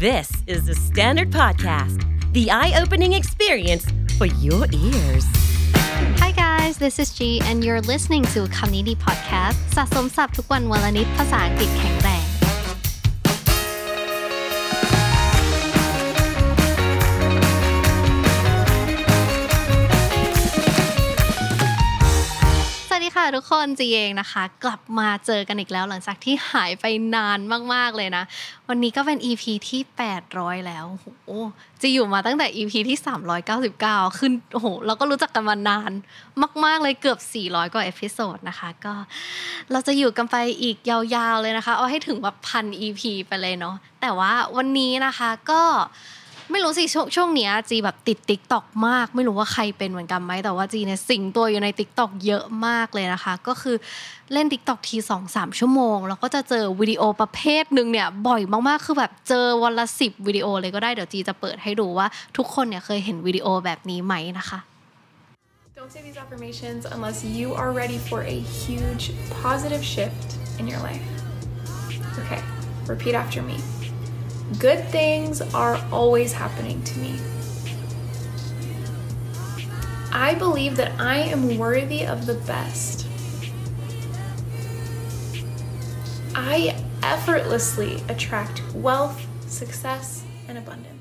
This is the Standard Podcast, the eye opening experience for your ears. Hi guys, this is G and you're listening to คำนี้ดี podcast สะสมศัพท์ทุกวันวันละนิดภาษาอังกฤษแข็ง ทุกคนจีเองนะคะ กลับมาเจอกันอีกแล้วหลังจากที่หายไปนานมาก ๆ เลยนะ วันนี้ก็เป็น EP ที่ 800 แล้วโอ้จีอยู่มาตั้งแต่ EP ที่ 399 ขึ้นโอ้โหเราก็รู้จักกันมานานมาก ๆ เลยเกือบ 400 กว่า episode นะคะ ก็เราจะอยู่กันไปอีกยาว ๆ เลยนะคะ เอาให้ถึงแบบพัน EP ไปเลยเนาะแต่ว่าวันนี้นะคะก็ ไม่รู้สิช่วงช่วงเนี้ยจีแบบติด TikTok มาก ไม่รู้ว่าใครเป็นเหมือนกันไหมแต่ว่าจีเนี่ยสิงตัวอยู่ใน TikTok เยอะมากเลยนะคะ ก็คือเล่น TikTok ทีสองสามชั่วโมง แล้วก็จะเจอวิดีโอประเภทหนึ่งเนี่ยบ่อยมากๆ คือแบบเจอวันละสิบวิดีโอเลยก็ได้เดี๋ยวจีจะเปิดให้ดูว่าทุกคนเนี่ยเคยเห็นวิดีโอแบบนี้ไหมนะคะ Don't say these affirmations unless you are ready for a huge positive shift in your life. Okay, repeat after me. Good things are always happening to me. I believe that I am worthy of the best. I effortlessly attract wealth, success, and abundance.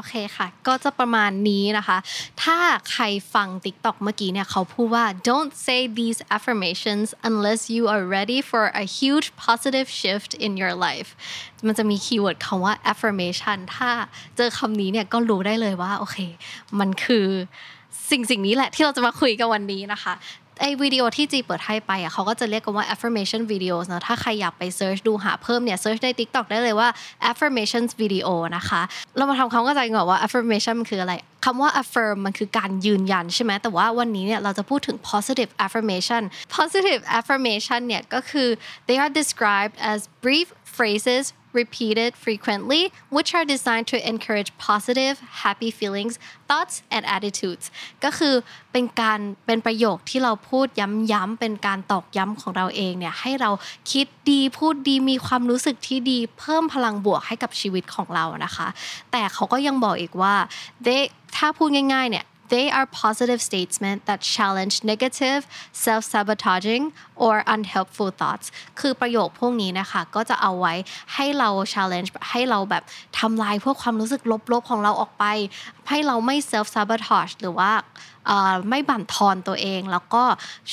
โอเคค่ะ ก็จะประมาณนี้นะคะ ถ้าใครฟัง TikTok เมื่อกี้เนี่ยเขาพูดว่า don't say these affirmations unless you are ready for a huge positive shift in your life มันจะมีคีย์เวิร์ดคำว่า affirmation ถ้าเจอคำนี้เนี่ยก็รู้ได้เลยว่า โอเค มันคือสิ่งสิ่งนี้แหละที่เราจะมาคุยกันวันนี้นะคะ ไอวิดีโอที่จีเปิดให้ไปอะเขาก็จะเรียกกันว่า affirmation videos นะถ้าใครอยากไป search ดูหาเพิ่มเนี่ย search ใน TikTok ได้เลยว่า affirmations video นะคะ เรามาทำความเข้าใจก่อนว่า affirmation มันคืออะไรคำว่า affirm มันคือการยืนยันใช่ไหมแต่ว่าวันนี้เนี่ยเราจะพูดถึง positive affirmation positive affirmation เนี่ยก็คือ they are described as brief phrases repeated frequently, which are designed to encourage positive, happy feelings, thoughts, and attitudes ก็คือเป็นการเป็นประโยคที่เราพูดย้ำๆเป็นการตอกย้ำของเราเองเนี่ยให้เราคิดดีพูดดีมีความรู้สึกที่ดีเพิ่มพลังบวกให้กับชีวิตของเรานะคะ แต่เขาก็ยังบอกอีกว่า they ถ้าพูดง่ายๆเนี่ย They are positive statements that challenge negative, self-sabotaging, or unhelpful thoughts คือประโยคพวกนี้นะคะ ก็จะเอาไว้ให้เรา challenge ให้เราแบบทำลายพวกความรู้สึกลบๆของเราออกไป ให้เราไม่ self-sabotage หรือว่าไม่บั่นทอนตัวเอง แล้วก็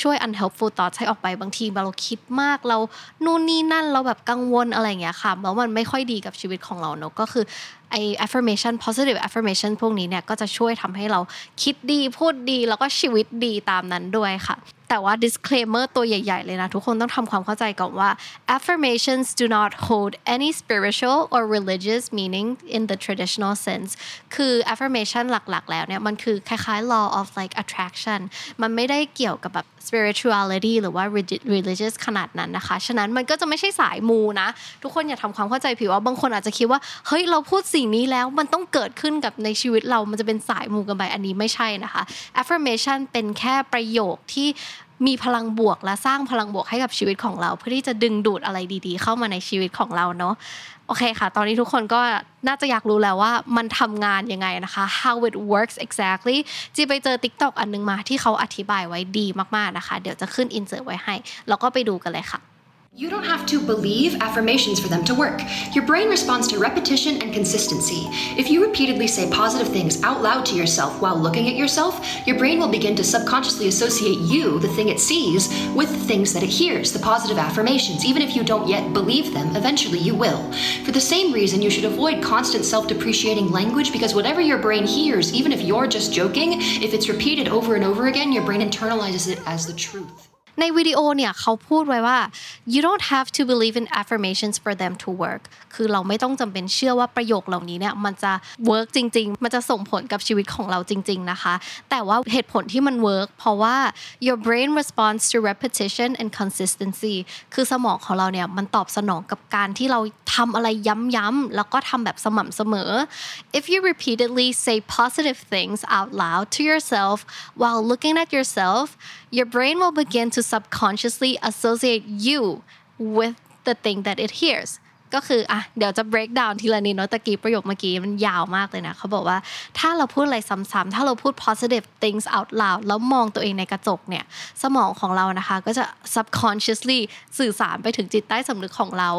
ช่วย unhelpful thoughts ให้ออกไปบางทีเราคิดมากเรานู่นนี่นั่นเราแบบกังวลอะไรอย่างเงี้ยค่ะแล้วมันไม่ค่อยดีกับชีวิตของเราเนอะก็คือ ไอ affirmation positive affirmation พวกนี้เนี่ยก็จะช่วยทำให้เราคิดดีพูดดีแล้วก็ชีวิตดีตามนั้นด้วยค่ะ แต่ว่า disclaimer ตัวใหญ่ ๆ เลยนะ ทุกคนต้องทำความเข้าใจก่อนว่า affirmations do not hold any spiritual or religious meaning in the traditional sense คือ affirmation หลักๆ แล้วเนี่ย มันคือคล้ายๆ law of like attraction มันไม่ได้เกี่ยวกับแบบ spirituality หรือว่า religious ขนาดนั้นนะคะ ฉะนั้นมันก็จะไม่ใช่สายมูนะ ทุกคนอย่าทำความเข้าใจผิดว่าบางคนอาจจะคิดว่า เฮ้ย เราพูดสิ่งนี้แล้วมันต้องเกิดขึ้นกับในชีวิตเรา มันจะเป็นสายมูกันไป อันนี้ไม่ใช่นะคะ affirmation เป็นแค่ประโยคที่มีพลังบวกและสร้างพลังบวกให้กับชีวิตของเรา เพื่อที่จะดึงดูดอะไรดีๆ เข้ามาในชีวิตของเราเนาะโอเคค่ะ ตอนนี้ทุกคนก็น่าจะอยากรู้แล้วว่ามันทำงานยังไงนะคะ how it works exactly จีไปเจอ TikTok อันนึงมาที่เขาอธิบายไว้ดีมากๆนะคะ เดี๋ยวจะขึ้นอินเสิร์ตไว้ให้ แล้วก็ไปดูกันเลยค่ะ You don't have to believe affirmations for them to work. Your brain responds to repetition and consistency. If you repeatedly say positive things out loud to yourself while looking at yourself, your brain will begin to subconsciously associate you, the thing it sees, with the things that it hears, the positive affirmations. Even if you don't yet believe them, eventually you will. For the same reason, you should avoid constant self depreciating language because whatever your brain hears, even if you're just joking, if it's repeated over and over again, your brain internalizes it as the truth. ในวิดีโอเนี่ยเขาพูดไว้ว่า you don't have to believe in affirmations for them to work คือเราไม่ต้องจำเป็นเชื่อว่าประโยคเหล่านี้เนี่ยมันจะ work จริง ๆ มันจะส่งผลกับชีวิตของเราจริง ๆ นะคะ แต่ว่าเหตุผลที่มัน work เพราะว่า your brain responds to repetition and consistency คือสมองของเราเนี่ยมันตอบสนองกับการที่เราทำอะไรย้ำๆแล้วก็ทำแบบสม่ำเสมอ if you repeatedly say positive things out loud to yourself while looking at yourself your brain will begin to subconsciously associate you with the thing that it hears ก็คืออะเดี๋ยวจะ break down ทีละนิดเนาะตะกี้ประโยคเมื่อกี้มันยาวมากเลยนะเขาบอกว่าถ้าเราพูดอะไรซ้ำๆถ้าเราพูด positive things out loud แล้วมองตัวเองในกระจกเนี่ยสมองของเรานะคะก็จะ subconsciously สื่อสารไปถึงจิตใต้สำนึกของเรา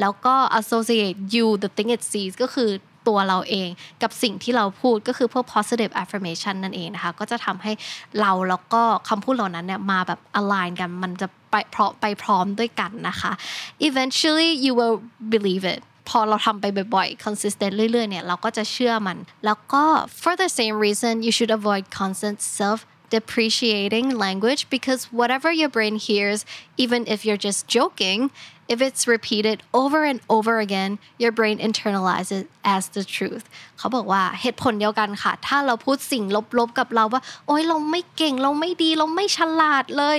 แล้วก็ associate you the thing it sees ก็คือ ตัวเราเอง กับสิ่งที่เราพูดก็คือพวก positive affirmation นั่นเองนะคะ ก็จะทำให้เราแล้วก็คำพูดเหล่านั้นเนี่ยมาแบบ align กันมันจะไปเพราะไปพร้อมด้วยกันนะคะ eventually you will believe it พอเราทำไปบ่อยๆ consistent เรื่อยๆ เนี่ย เราก็จะเชื่อมัน แล้วก็ for the same reason you should avoid constant self depreciating language because whatever your brain hears even if you're just joking if it's repeated over and over again your brain internalizes as the truth เขาบอกว่าเหตุผลเดียวกันค่ะ ถ้าเราพูดสิ่งลบๆกับเราว่า โอ๊ยเราไม่เก่งเราไม่ดีเราไม่ฉลาดเลย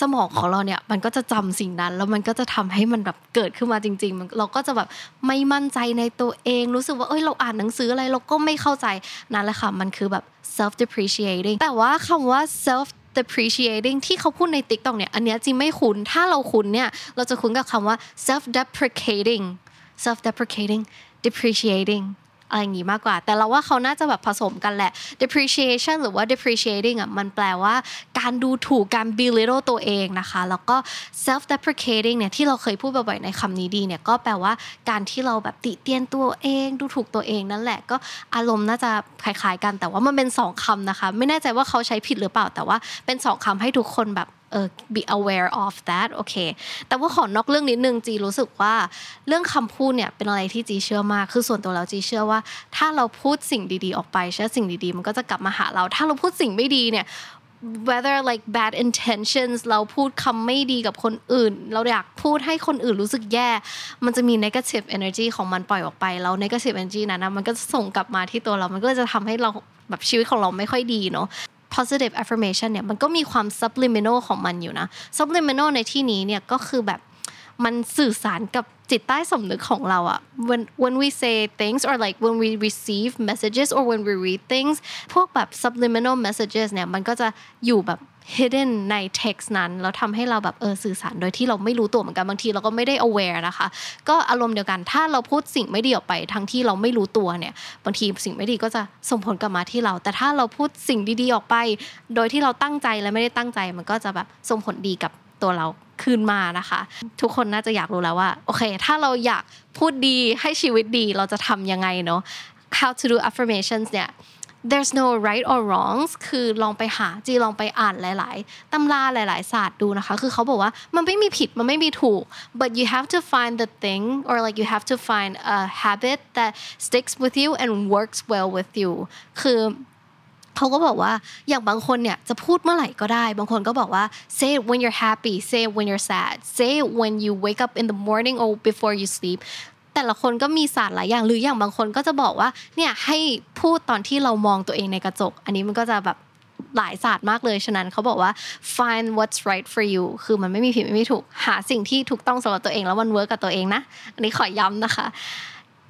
สมองของเราเนี่ยมันก็จะจำสิ่งนั้น แล้วมันก็จะทำให้มันแบบเกิดขึ้นมาจริง ๆ มันเราก็จะแบบไม่มั่นใจในตัวเองรู้สึกว่าเอ้ยเราอ่านหนังสืออะไรเราก็ไม่เข้าใจนั่นแหละค่ะมันคือแบบ self depreciating แต่ว่าคำว่า self depreciating ที่เขาพูดใน TikTok เนี่ยอันเนี้ยจริงไม่คุ้นถ้าเราคุ้นเนี่ยเราจะคุ้นกับคำว่า self deprecating self deprecating depreciating อะไรอย่างงี้มากกว่า แต่เราว่าเขาน่าจะแบบผสมกันแหละ depreciation หรือว่า depreciating อะมันแปลว่าการดูถูกการ belittle ตัวเองนะคะ แล้วก็ self deprecating เนี่ยที่เราเคยพูดบ่อยๆในคำนี้ดีเนี่ยก็แปลว่าการที่เราแบบติเตียนตัวเอง ดูถูกตัวเองนั่นแหละก็อารมณ์น่าจะคล้ายๆกันแต่ว่ามันเป็นสองคำนะคะ ไม่แน่ใจว่าเขาใช้ผิดหรือเปล่าแต่ว่าเป็นสองคำให้ทุกคนแบบ เออ be aware of that โอเค แต่ว่าขอนอกเรื่องนิดนึงจีรู้สึกว่าเรื่องคำพูดเนี่ยเป็นอะไรที่จีเชื่อมาก คือส่วนตัวเราจีเชื่อว่า ถ้าเราพูดสิ่งดีๆออกไปเชื่อสิ่งดีๆ มันก็จะกลับมาหาเรา ถ้าเราพูดสิ่งไม่ดีเนี่ย whether like bad intentions เราพูดคำไม่ดีกับคนอื่น เราอยากพูดให้คนอื่นรู้สึกแย่ มันจะมี negative energy ของมันปล่อยออกไป แล้ว negative energy นั้นนะมันก็ส่งกลับมาที่ตัวเรา มันก็จะทำให้เราแบบชีวิตของเราไม่ค่อยดีเนาะ positive affirmation เนี่ยมันก็มีความ subliminal ของมันอยู่นะ subliminal ในที่นี้เนี่ยก็คือแบบมันสื่อสารกับ จิตใต้สำนึกของเราอะ when when we say things or like when we receive messages or when we read things พวกแบบ subliminal messages เนี่ยมันก็จะอยู่แบบ hidden ใน text นั้นแล้วทำให้เราแบบเออสื่อสารโดยที่เราไม่รู้ตัวเหมือนกันบางทีเราก็ไม่ได้ aware นะคะ ก็อารมณ์เดียวกันถ้าเราพูดสิ่งไม่ดีออกไปทั้งที่เราไม่รู้ตัวเนี่ยบางทีสิ่งไม่ดีก็จะส่งผลกลับมาที่เรา แต่ถ้าเราพูดสิ่งดีๆออกไป โดยที่เราตั้งใจและไม่ได้ตั้งใจมันก็จะแบบส่งผลดีกับตัวเรา คืนมานะคะ ทุกคนน่าจะอยากรู้แล้วว่าโอเค ถ้าเราอยากพูดดีให้ชีวิตดีเราจะทำยังไงเนาะ how to do affirmations เนี่ย there's no right or wrongs คือลองไปหาจีลองไปอ่านหลาย ๆตำราหลาย ๆ ศาสตร์ดูนะคะ คือเขาบอกว่ามันไม่มีผิดมันไม่มีถูก but you have to find the thing or like you have to find a habit that sticks with you and works well with you คือ เขาก็บอกว่าอย่างบางคนเนี่ยจะพูดเมื่อไหร่ก็ได้ บางคนก็บอกว่า say it when you're happy say it when you're sad say it when you wake up in the morning or before you sleep แต่ละคนก็มีศาสตร์หลายอย่างหรืออย่างบางคนก็จะบอกว่าเนี่ยให้พูดตอนที่เรามองตัวเองในกระจก อันนี้มันก็จะแบบหลายศาสตร์มากเลย ฉะนั้นเขาบอกว่า find what's right for you คือมันไม่มีผิดไม่มีถูก หาสิ่งที่ถูกต้องสำหรับตัวเองแล้วมัน work กับตัวเองนะ อันนี้ขอย้ำนะคะ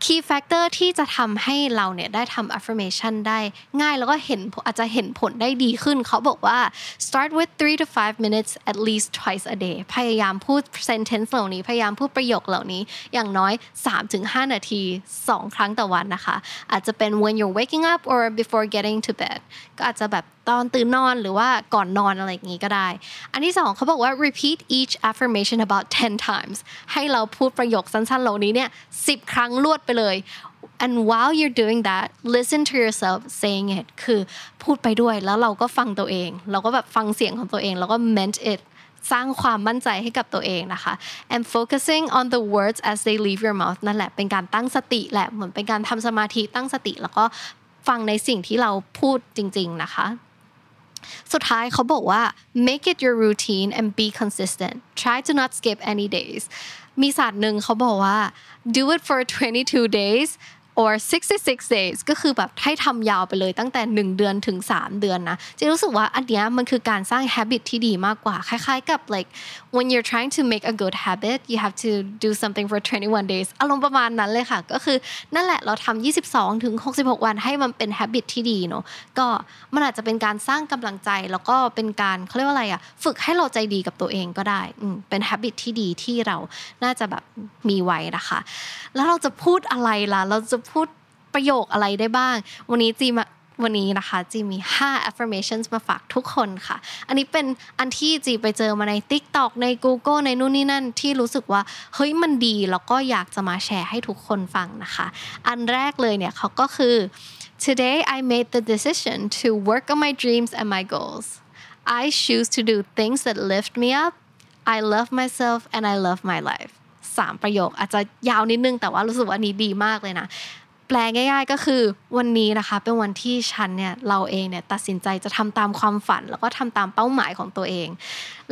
key factor ที่จะทำให้เราเนี่ยได้ทำ affirmation ได้ง่ายแล้วก็เห็นอาจจะเห็นผลได้ดีขึ้น เขาบอกว่า start with three to five minutes at least twice a day พยายามพูด sentence เหล่านี้ พยายามพูดประโยคเหล่านี้ อย่างน้อย 3-5 นาที 2 ครั้งต่อวันนะคะ อาจจะเป็น when you're waking up or before getting to bed ก็อาจจะแบบ ตอนตื่นนอนหรือว่าก่อนนอนอะไรอย่างนี้ก็ได้ อันที่สองเขาบอกว่า repeat each affirmation about 10 times ให้เราพูดประโยคสั้นๆเหล่านี้เนี่ย10 ครั้งรวดไปเลย and while you're doing that listen to yourself saying it คือพูดไปด้วยแล้วเราก็ฟังตัวเอง เราก็แบบฟังเสียงของตัวเอง แล้วก็ meant it สร้างความมั่นใจให้กับตัวเองนะคะ and focusing on the words as they leave your mouth นั่นแหละเป็นการตั้งสติแหละเหมือนเป็นการทำสมาธิตั้งสติแล้วก็ฟังในสิ่งที่เราพูดจริง ๆ นะคะ สุดท้ายเขาบอกว่า make it your routine and be consistent try to not skip any days มีศาสตร์หนึ่งเขาบอกว่า do it for 22 days or 66 days ก็คือแบบให้ทำยาวไปเลยตั้งแต่ 1 เดือนถึง 3 เดือนนะจะรู้สึกว่าอันเนี้ยมันคือการสร้าง habit ที่ดีมากกว่า คล้ายๆกับ like when you're trying to make a good habit you have to do something for 21 days อารมณ์ประมาณนั้นเลยค่ะ ก็คือนั่นแหละเราทำ22 ถึง 66 วันให้มันเป็น habit ที่ดีเนาะก็มันอาจจะเป็นการสร้างกำลังใจแล้วก็เป็นการเขาเรียกว่าอะไรอะฝึกให้เราใจดีกับตัวเองก็ได้เป็น habit ที่ดีที่เราน่าจะแบบมีไว้นะคะ แล้วเราจะพูดอะไรล่ะเราจะพูดประโยคอะไรได้บ้าง วันนี้จีมาวันนี้นะคะจีมี 5 affirmations มาฝากทุกคนค่ะ อันนี้เป็นอันที่จีไปเจอมาใน TikTok ใน Google ในนู่นนี่นั่นที่รู้สึกว่าเฮ้ยมันดีแล้วก็อยากจะมาแชร์ให้ทุกคนฟังนะคะ อันแรกเลยเนี่ยเขาก็คือ today I made the decision to work on my dreams and my goals I choose to do things that lift me up I love myself and I love my life สามประโยค อาจจะยาวนิดนึงแต่ว่ารู้สึกว่านี้ดีมากเลยนะ แปลง่าย ๆ ก็คือวันนี้นะคะเป็นวันที่ฉันเนี่ยเราเองเนี่ยตัดสินใจจะทำตามความฝัน แล้วก็ทำตามเป้าหมายของตัวเอง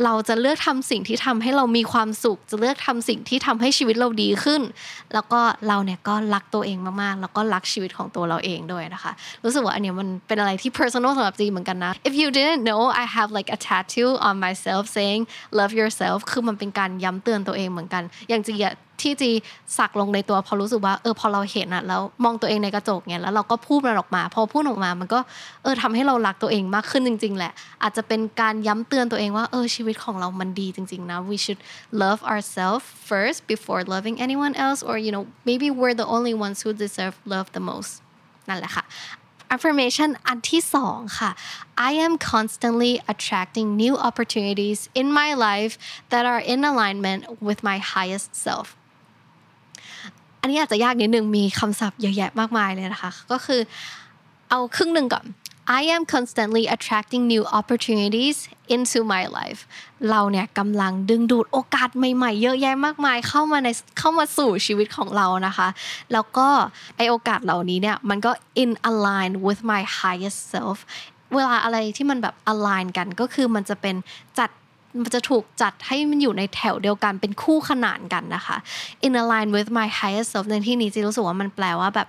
เราจะเลือกทำสิ่งที่ทำให้เรามีความสุข จะเลือกทำสิ่งที่ทำให้ชีวิตเราดีขึ้น แล้วก็เราเนี่ยก็รักตัวเองมากๆ แล้วก็รักชีวิตของตัวเราเองด้วยนะคะ รู้สึกว่าอันนี้มันเป็นอะไรที่ personal สำหรับจีเหมือนกันนะ if you didn't know I have like a tattoo on myself saying love yourself คือมันเป็นการย้ำเตือนตัวเองเหมือนกัน อย่างจีอะ ที่จีสักลงในตัวพอรู้สึกว่าเออพอเราเห็นอะแล้วมองตัวเองในกระจกเนี่ยแล้วเราก็พูดมันออกมา พอพูดออกมามันก็เออทำให้เรารักตัวเองมากขึ้นจริง ๆ แหละ อาจจะเป็นการย้ำเตือนตัวเองว่าเออชีวิตของเรามันดีจริง ๆ นะ we should love ourselves first before loving anyone else or you know maybe we're the only ones who deserve love the most นั่นแหละค่ะ affirmation อันที่สองค่ะ I am constantly attracting new opportunities in my life that are in alignment with my highest self อันนี้อาจจะยากนิดนึงมีคำศัพท์เยอะแยะมากมายเลยนะคะ ก็คือเอาครึ่งหนึ่งก่อน I am constantly attracting new opportunities into my life เราเนี่ยกำลังดึงดูดโอกาสใหม่ๆ เยอะแยะมากมายเข้ามาในเข้ามาสู่ชีวิตของเรานะคะ แล้วก็ไอโอกาสเหล่านี้เนี่ยมันก็ in align with my highest self เวลาอะไรที่มันแบบ align กันก็คือมันจะเป็นจัด มันจะถูกจัดให้มันอยู่ในแถวเดียวกันเป็นคู่ขนานกันนะคะ in align with my highest self ในที่นี้จีรู้สึกว่ามันแปลว่าแบบ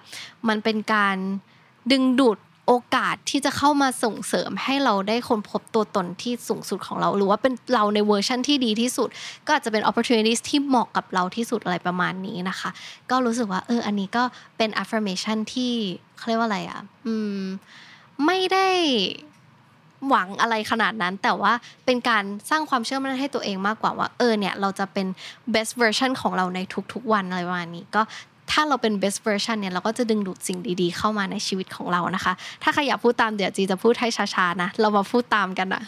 มันเป็นการดึงดูดโอกาสที่จะเข้ามาส่งเสริมให้เราได้คนพบตัวตนที่สูงสุดของเรา หรือว่าเป็นเราในเวอร์ชันที่ดีที่สุด ก็อาจจะเป็น opportunities ที่เหมาะกับเราที่สุดอะไรประมาณนี้นะคะ ก็รู้สึกว่าเอออันนี้ก็เป็น affirmation ที่เขาเรียกว่าอะไรอะอืมไม่ได้ หวังอะไรขนาดนั้น แต่ว่าเป็นการสร้างความเชื่อมั่นให้ตัวเองมากกว่าว่าเออเนี่ยเราจะเป็น best version ของเราในทุกๆวันอะไรประมาณนี้ก็ถ้าเราเป็น best version เนี่ยเราก็จะดึงดูดสิ่งดีๆ เข้ามาในชีวิตของเรานะคะ ถ้าใครอยากพูดตามเดี๋ยวจีจะพูดให้ช้าๆนะเรามาพูดตามกันนะ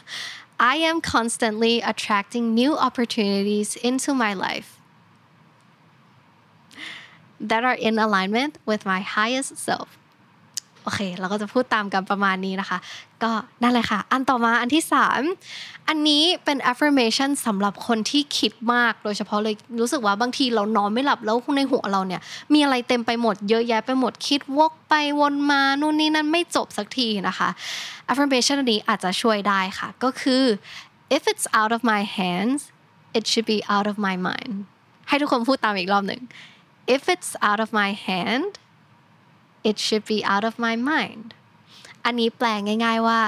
I am constantly attracting new opportunities into my life that are in alignment with my highest self โอเค เราก็จะพูดตามกันประมาณนี้นะคะ ก็นั่นเลยค่ะ อันต่อมาอันที่ 3 อันนี้เป็น affirmation สำหรับคนที่คิดมาก โดยเฉพาะเลยรู้สึกว่าบางทีเรานอนไม่หลับแล้วในหัวเราเนี่ย มีอะไรเต็มไปหมดเยอะแยะไปหมดคิดวกไปวนมานู่นนี่นั่นไม่จบสักทีนะคะ affirmation อันนี้อาจจะช่วยได้ค่ะ ก็คือ if it's out of my hands it should be out of my mind ให้ทุกคนพูดตามอีกรอบหนึ่ง if it's out of my hand it should be out of my mind อันนี้แปลง่าย ๆว่า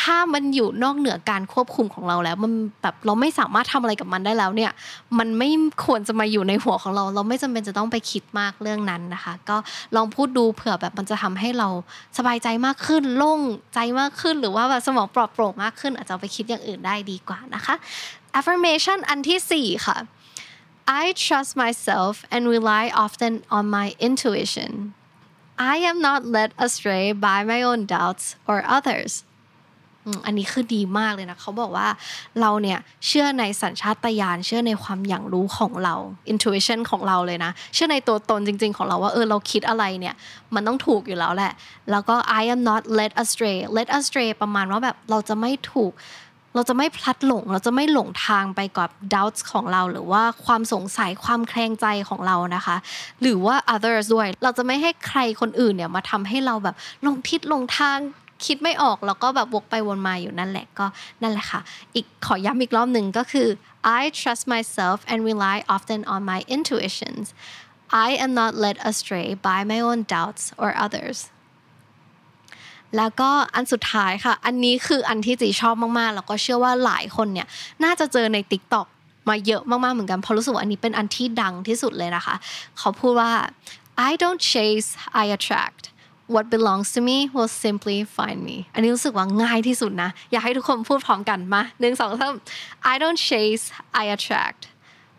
ถ้ามันอยู่นอกเหนือการควบคุมของเราแล้ว มันแบบเราไม่สามารถทำอะไรกับมันได้แล้วเนี่ย มันไม่ควรจะมาอยู่ในหัวของเรา เราไม่จำเป็นจะต้องไปคิดมากเรื่องนั้นนะคะ ก็ลองพูดดูเผื่อแบบมันจะทำให้เราสบายใจมากขึ้น โล่งใจมากขึ้น หรือว่าแบบสมองปลอดโปร่งมากขึ้น อาจจะไปคิดอย่างอื่นได้ดีกว่านะคะ affirmation อันที่4ค่ะ I trust myself and rely often on my intuition I am not led astray by my own doubts or others อันนี้คือดีมากเลยนะ เขาบอกว่าเราเนี่ย เชื่อในสัญชาตญาณเชื่อในความอย่างรู้ของเรา intuition ของเราเลยนะ เชื่อในตัวตนจริง ๆ ของเราว่าเออเราคิดอะไรเนี่ย มันต้องถูกอยู่แล้วแหละ แล้วก็ I am not led astray led astray ประมาณว่าแบบเราจะไม่ถูก เราจะไม่พลัดหลง เราจะไม่หลงทางไปกับ doubts ของเรา หรือว่าความสงสัยความแคลงใจของเรานะคะ หรือว่า others ด้วย เราจะไม่ให้ใครคนอื่นเนี่ยมาทำให้เราแบบลงทิศลงทางคิดไม่ออกแล้วก็แบบวกไปวนมาอยู่นั่นแหละก็นั่นแหละค่ะ อีกขอย้ำอีกรอบหนึ่งก็คือ I trust myself and rely often on my intuitions I am not led astray by my own doubts or others แล้วก็อันสุดท้ายค่ะ อันนี้คืออันที่จีชอบมากๆ แล้วก็เชื่อว่าหลายคนเนี่ยน่าจะเจอใน TikTok มาเยอะมากๆเหมือนกันเพราะรู้สึกว่าอันนี้เป็นอันที่ดังที่สุดเลยนะคะ เขาพูดว่า I don't chase I attract what belongs to me will simply find me อันนี้รู้สึกว่าง่ายที่สุดนะ อยากให้ทุกคนพูดพร้อมกันมาหนึ่งสองสาม I don't chase I attract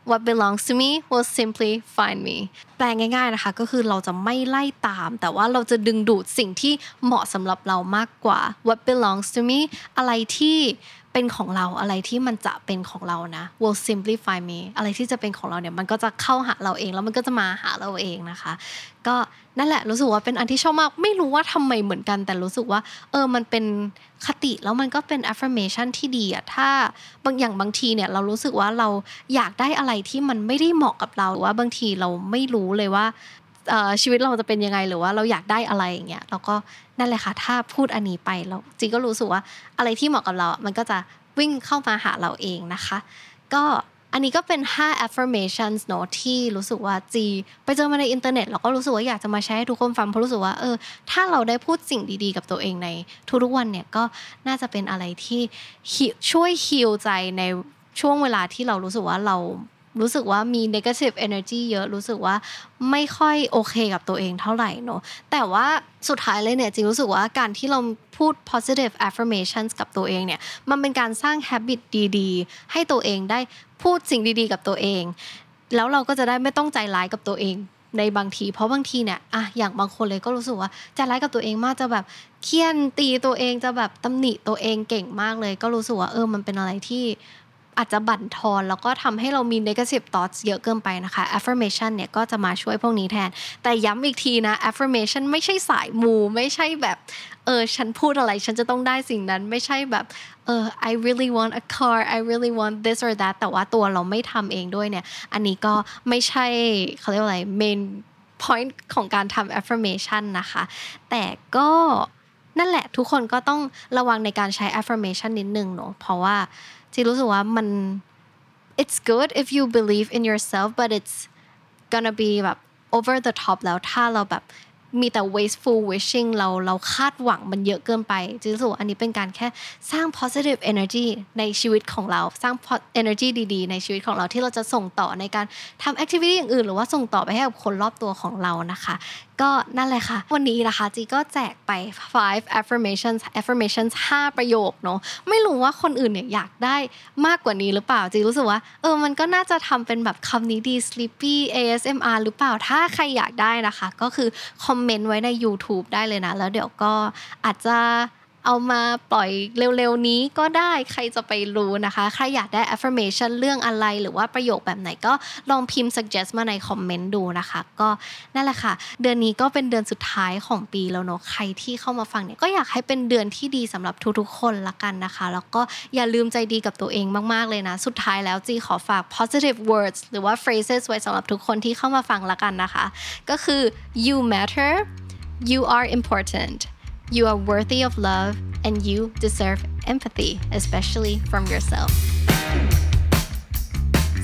what belongs to me will simply find me แปลง่ายๆนะคะ ก็คือเราจะไม่ไล่ตาม แต่ว่าเราจะดึงดูดสิ่งที่เหมาะสำหรับเรามากกว่า what belongs to me อะไรที่ เป็นของเราอะไรที่มันจะเป็นของเรานะ will simply find me อะไรที่จะเป็นของเราเนี่ยมันก็จะเข้าหาเราเองแล้วมันก็จะมาหาเราเองนะคะ ก็นั่นแหละรู้สึกว่าเป็นอันที่ชอบมาก ไม่รู้ว่าทำไมเหมือนกัน แต่รู้สึกว่า เออมันเป็นคติแล้วมันก็เป็น affirmation ที่ดีอะถ้าบางอย่างบางทีเนี่ยเรารู้สึกว่าเราอยากได้อะไรที่มันไม่ได้เหมาะกับเราหรือว่าบางทีเราไม่รู้เลยว่า ชีวิตเราจะเป็นยังไงหรือว่าเราอยากได้อะไรอย่างเงี้ยเราก็นั่นแหละค่ะถ้าพูดอันนี้ไปเราจีก็รู้สึกว่าอะไรที่เหมาะกับเรา มันก็จะวิ่งเข้ามาหาเราเองนะคะ ก็อันนี้ก็เป็น 5 affirmations เนอะที่รู้สึกว่าจี ไปเจอมาในอินเทอร์เน็ตแล้วก็รู้สึกว่าอยากจะมาแชร์ให้ทุกคนฟังเพราะรู้สึกว่าเออถ้าเราได้พูดสิ่งดีๆ กับตัวเองในทุกๆวันเนี่ยก็น่าจะเป็นอะไรที่ช่วยฮิลใจในช่วงเวลาที่เรารู้สึกว่าเรา รู้สึกว่ามี negative energy เยอะรู้สึกว่าไม่ค่อยโอเคกับตัวเองเท่าไหร่เนอะแต่ว่าสุดท้ายเลยเนี่ยจริงรู้สึกว่าการที่เราพูด positive affirmations กับตัวเองเนี่ยมันเป็นการสร้าง habit ดีๆ ให้ตัวเองได้พูดสิ่งดีๆ กับตัวเอง แล้วเราก็จะได้ไม่ต้องใจร้ายกับตัวเองในบางทีเพราะบางทีเนี่ยอะอย่างบางคนเลยก็รู้สึกว่าใจร้ายกับตัวเองมากจะแบบเคี่ยนตีตัวเองจะแบบตำหนิตัวเองเก่งมากเลย ก็รู้สึกว่าเออมันเป็นอะไรที่ อาจจะบั่นทอน แล้วก็ทำให้เรามี negative thoughts เยอะเกินไปนะคะ affirmation เนี่ยก็จะมาช่วยพวกนี้แทน แต่ย้ำอีกทีนะ affirmation ไม่ใช่สายมูไม่ใช่แบบเออฉันพูดอะไรฉันจะต้องได้สิ่งนั้นไม่ใช่แบบเออ I really want a car I really want this or that แต่ว่าตัวเราไม่ทำเองด้วยเนี่ย อันนี้ก็ไม่ใช่เขาเรียกว่าอะไร main point ของการทำ affirmation นะคะ แต่ก็นั่นแหละทุกคนก็ต้องระวังในการใช้ affirmation นิดนึงเนาะเพราะว่า จีรู้สึกว่ามัน it's good if you believe in yourself but it's gonna be แบบ over the top แล้วถ้าเราแบบ มีแต่ wasteful wishing เราเราคาดหวังมันเยอะเกินไปจรู้สึกว่าอันนี้เป็นการแค่สร้าง positive energy ในชีวิตของเราสร้าง energy ดีๆ ในชีวิตของเราที่เราจะส่งต่อในการทำ activity อย่างอื่น หรือว่าส่งต่อไปให้กับคนรอบตัวของเรานะคะ ก็นั่นแหละค่ะ วันนี้นะคะจีก็แจกไป five affirmations affirmations 5 ประโยคเนาะไม่รู้ว่าคนอื่นเนี่ยอยากได้มากกว่านี้หรือเปล่าจีรู้สึกว่าเออมันก็น่าจะทำเป็นแบบคำนี้ดี sleepy ASMR หรือเปล่าถ้าใครอยากได้นะคะ ก็คือคอมเมนต์ไว้ใน YouTube ได้เลยนะ แล้วเดี๋ยวก็อาจจะ เอามาปล่อยเร็วๆนี้ก็ได้ใครจะไปรู้นะคะ ใครอยากได้ affirmation เรื่องอะไรหรือว่าประโยคแบบไหนก็ลองพิมพ์ suggest มาในคอมเมนต์ดูนะคะ ก็นั่นแหละค่ะ เดือนนี้ก็เป็นเดือนสุดท้ายของปีแล้วเนาะใครที่เข้ามาฟังเนี่ยก็อยากให้เป็นเดือนที่ดีสำหรับทุกๆคนละกันนะคะ แล้วก็อย่าลืมใจดีกับตัวเองมากๆเลยนะ สุดท้ายแล้วจีขอฝาก positive words หรือว่า phrases ไว้สำหรับทุกคนที่เข้ามาฟังละกันนะคะ ก็คือ you matter you are important You are worthy of love and you deserve empathy, especially from yourself.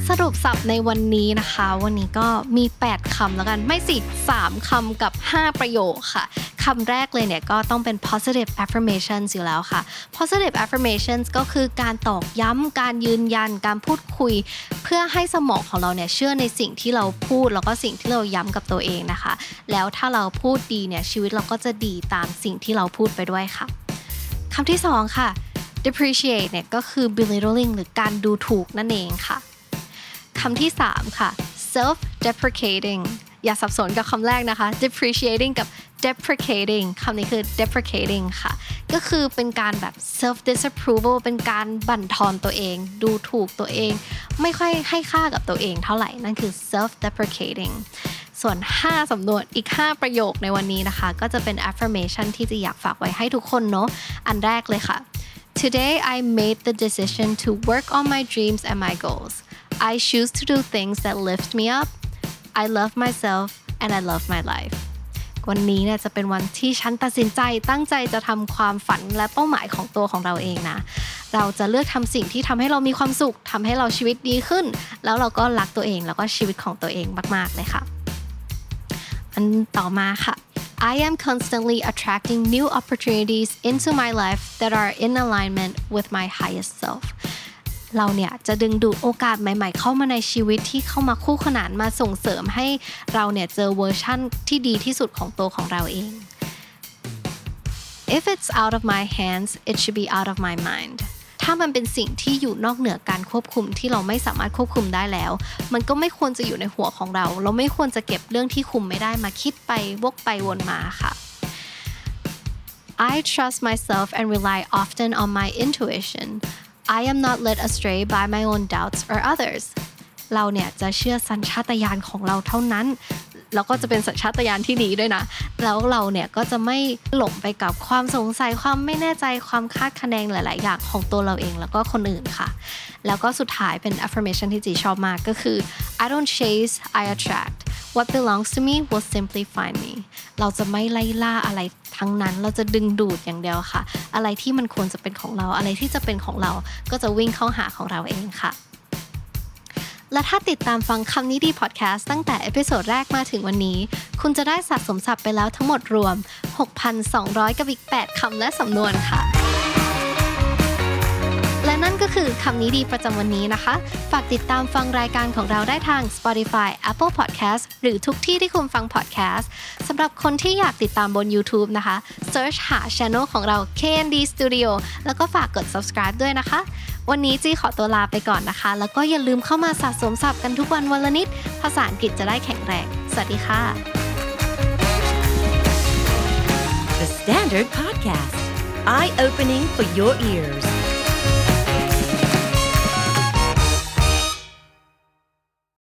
สรุปสับในวันนี้นะคะ วันนี้ก็มี 8 คำแล้วกัน ไม่สิ 3 คำกับ 5 ประโยคค่ะ ค ำแรกเลยเนี่ยก็ต้องเป็น positive affirmations อยู่แล้วค่ะ positive affirmations ก็คือการตอกย้ำการยืนยันการพูดคุย เพื่อให้สมองของเราเนี่ยเชื่อในสิ่งที่เราพูด แล้วก็สิ่งที่เราย้ำกับตัวเองนะคะ แล้วถ้าเราพูดดีเนี่ยชีวิตเราก็จะดีตามสิ่งที่เราพูดไปด้วยค่ะคำที่2ค่ะ depreciate เนี่ยก็คือ belittling หรือการดูถูกนั่นเองค่ะคำที่ 3 ค่ะ self deprecating อย่าสับสนกับคำแรกนะคะ depreciating กับ deprecating คำนี้คือ deprecating ค่ะ ก็คือเป็นการแบบ self disapproval เป็นการบั่นทอนตัวเอง ดูถูกตัวเอง ไม่ค่อยให้ค่ากับตัวเองเท่าไหร่ นั่นคือ self deprecating ส่วน 5 สำนวนอีก 5 ประโยคในวันนี้นะคะ ก็จะเป็น affirmation ที่จะอยากฝากไว้ให้ทุกคนเนาะ อันแรกเลยค่ะ Today I made the decision to work on my dreams and my goals I choose to do things that lift me up I love myself and I love my life วันนี้เนี่ยจะเป็นวันที่ฉันตัดสินใจตั้งใจจะทำความฝันและเป้าหมายของตัวของเราเองนะ เราจะเลือกทำสิ่งที่ทำให้เรามีความสุขทำให้เราชีวิตดีขึ้น แล้วเราก็รักตัวเองแล้วก็ชีวิตของตัวเองมาก ๆ เลยค่ะ อันต่อมาค่ะ I am constantly attracting new opportunities into my life that are in alignment with my highest self เราเนี่ยจะดึงดูดโอกาสใหม่ ๆ เข้ามาในชีวิตที่เข้ามาคู่ขนานมาส่งเสริมให้เราเนี่ยเจอเวอร์ชั่นที่ดีที่สุดของตัวของเราเอง If it's out of my hands it should be out of my mind ถ้ามันเป็นสิ่งที่อยู่นอกเหนือการควบคุมที่เราไม่สามารถควบคุมได้แล้ว มันก็ไม่ควรจะอยู่ในหัวของเรา เราไม่ควรจะเก็บเรื่องที่คุมไม่ได้มาคิดไปวกไปวนมาค่ะ I trust myself and rely often on my intuition I am not led astray by my own doubts or others เราเนี่ยจะเชื่อสัญชาตญาณของเราเท่านั้น แล้วก็จะเป็นสัญชาตญาณที่ดีด้วยนะ แล้วเราเนี่ยก็จะไม่หลงไปกับความสงสัยความไม่แน่ใจความคาดคะเนหลาย ๆ อย่างของตัวเราเองแล้วก็คนอื่นค่ะ แล้วก็สุดท้ายเป็น affirmation ที่จีชอบมากก็คือ I don't chase I attract what belongs to me will simply find me เราจะไม่ไล่ล่าอะไรทั้งนั้น เราจะดึงดูดอย่างเดียวค่ะ อะไรที่มันควรจะเป็นของเรา อะไรที่จะเป็นของเรา ก็จะวิ่งเข้าหาของเราเองค่ะ และถ้าติดตามฟังคำนี้ดีพอดแคสต์ตั้งแต่ episode แรกมาถึงวันนี้ คุณจะได้สะสมศัพท์ไปแล้วทั้งหมดรวม 6,200 กับอีก 8 คำและสำนวนค่ะ และนั่นก็คือคำนี้ดีประจำวันนี้นะคะ ฝากติดตามฟังรายการของเราได้ทาง Spotify Apple Podcast หรือทุกที่ที่คุณฟัง podcast สำหรับคนที่อยากติดตามบน YouTube นะคะ search หา channel ของเรา KND Studio แล้วก็ฝากกด subscribe ด้วยนะคะ วันนี้จีขอตัวลาไปก่อนนะคะ แล้วก็อย่าลืมเข้ามาสะสมศัพท์กันทุกวันวันละนิด ภาษาอังกฤษจะได้แข็งแรง สวัสดีค่ะ The Standard Podcast, eye opening for your ears.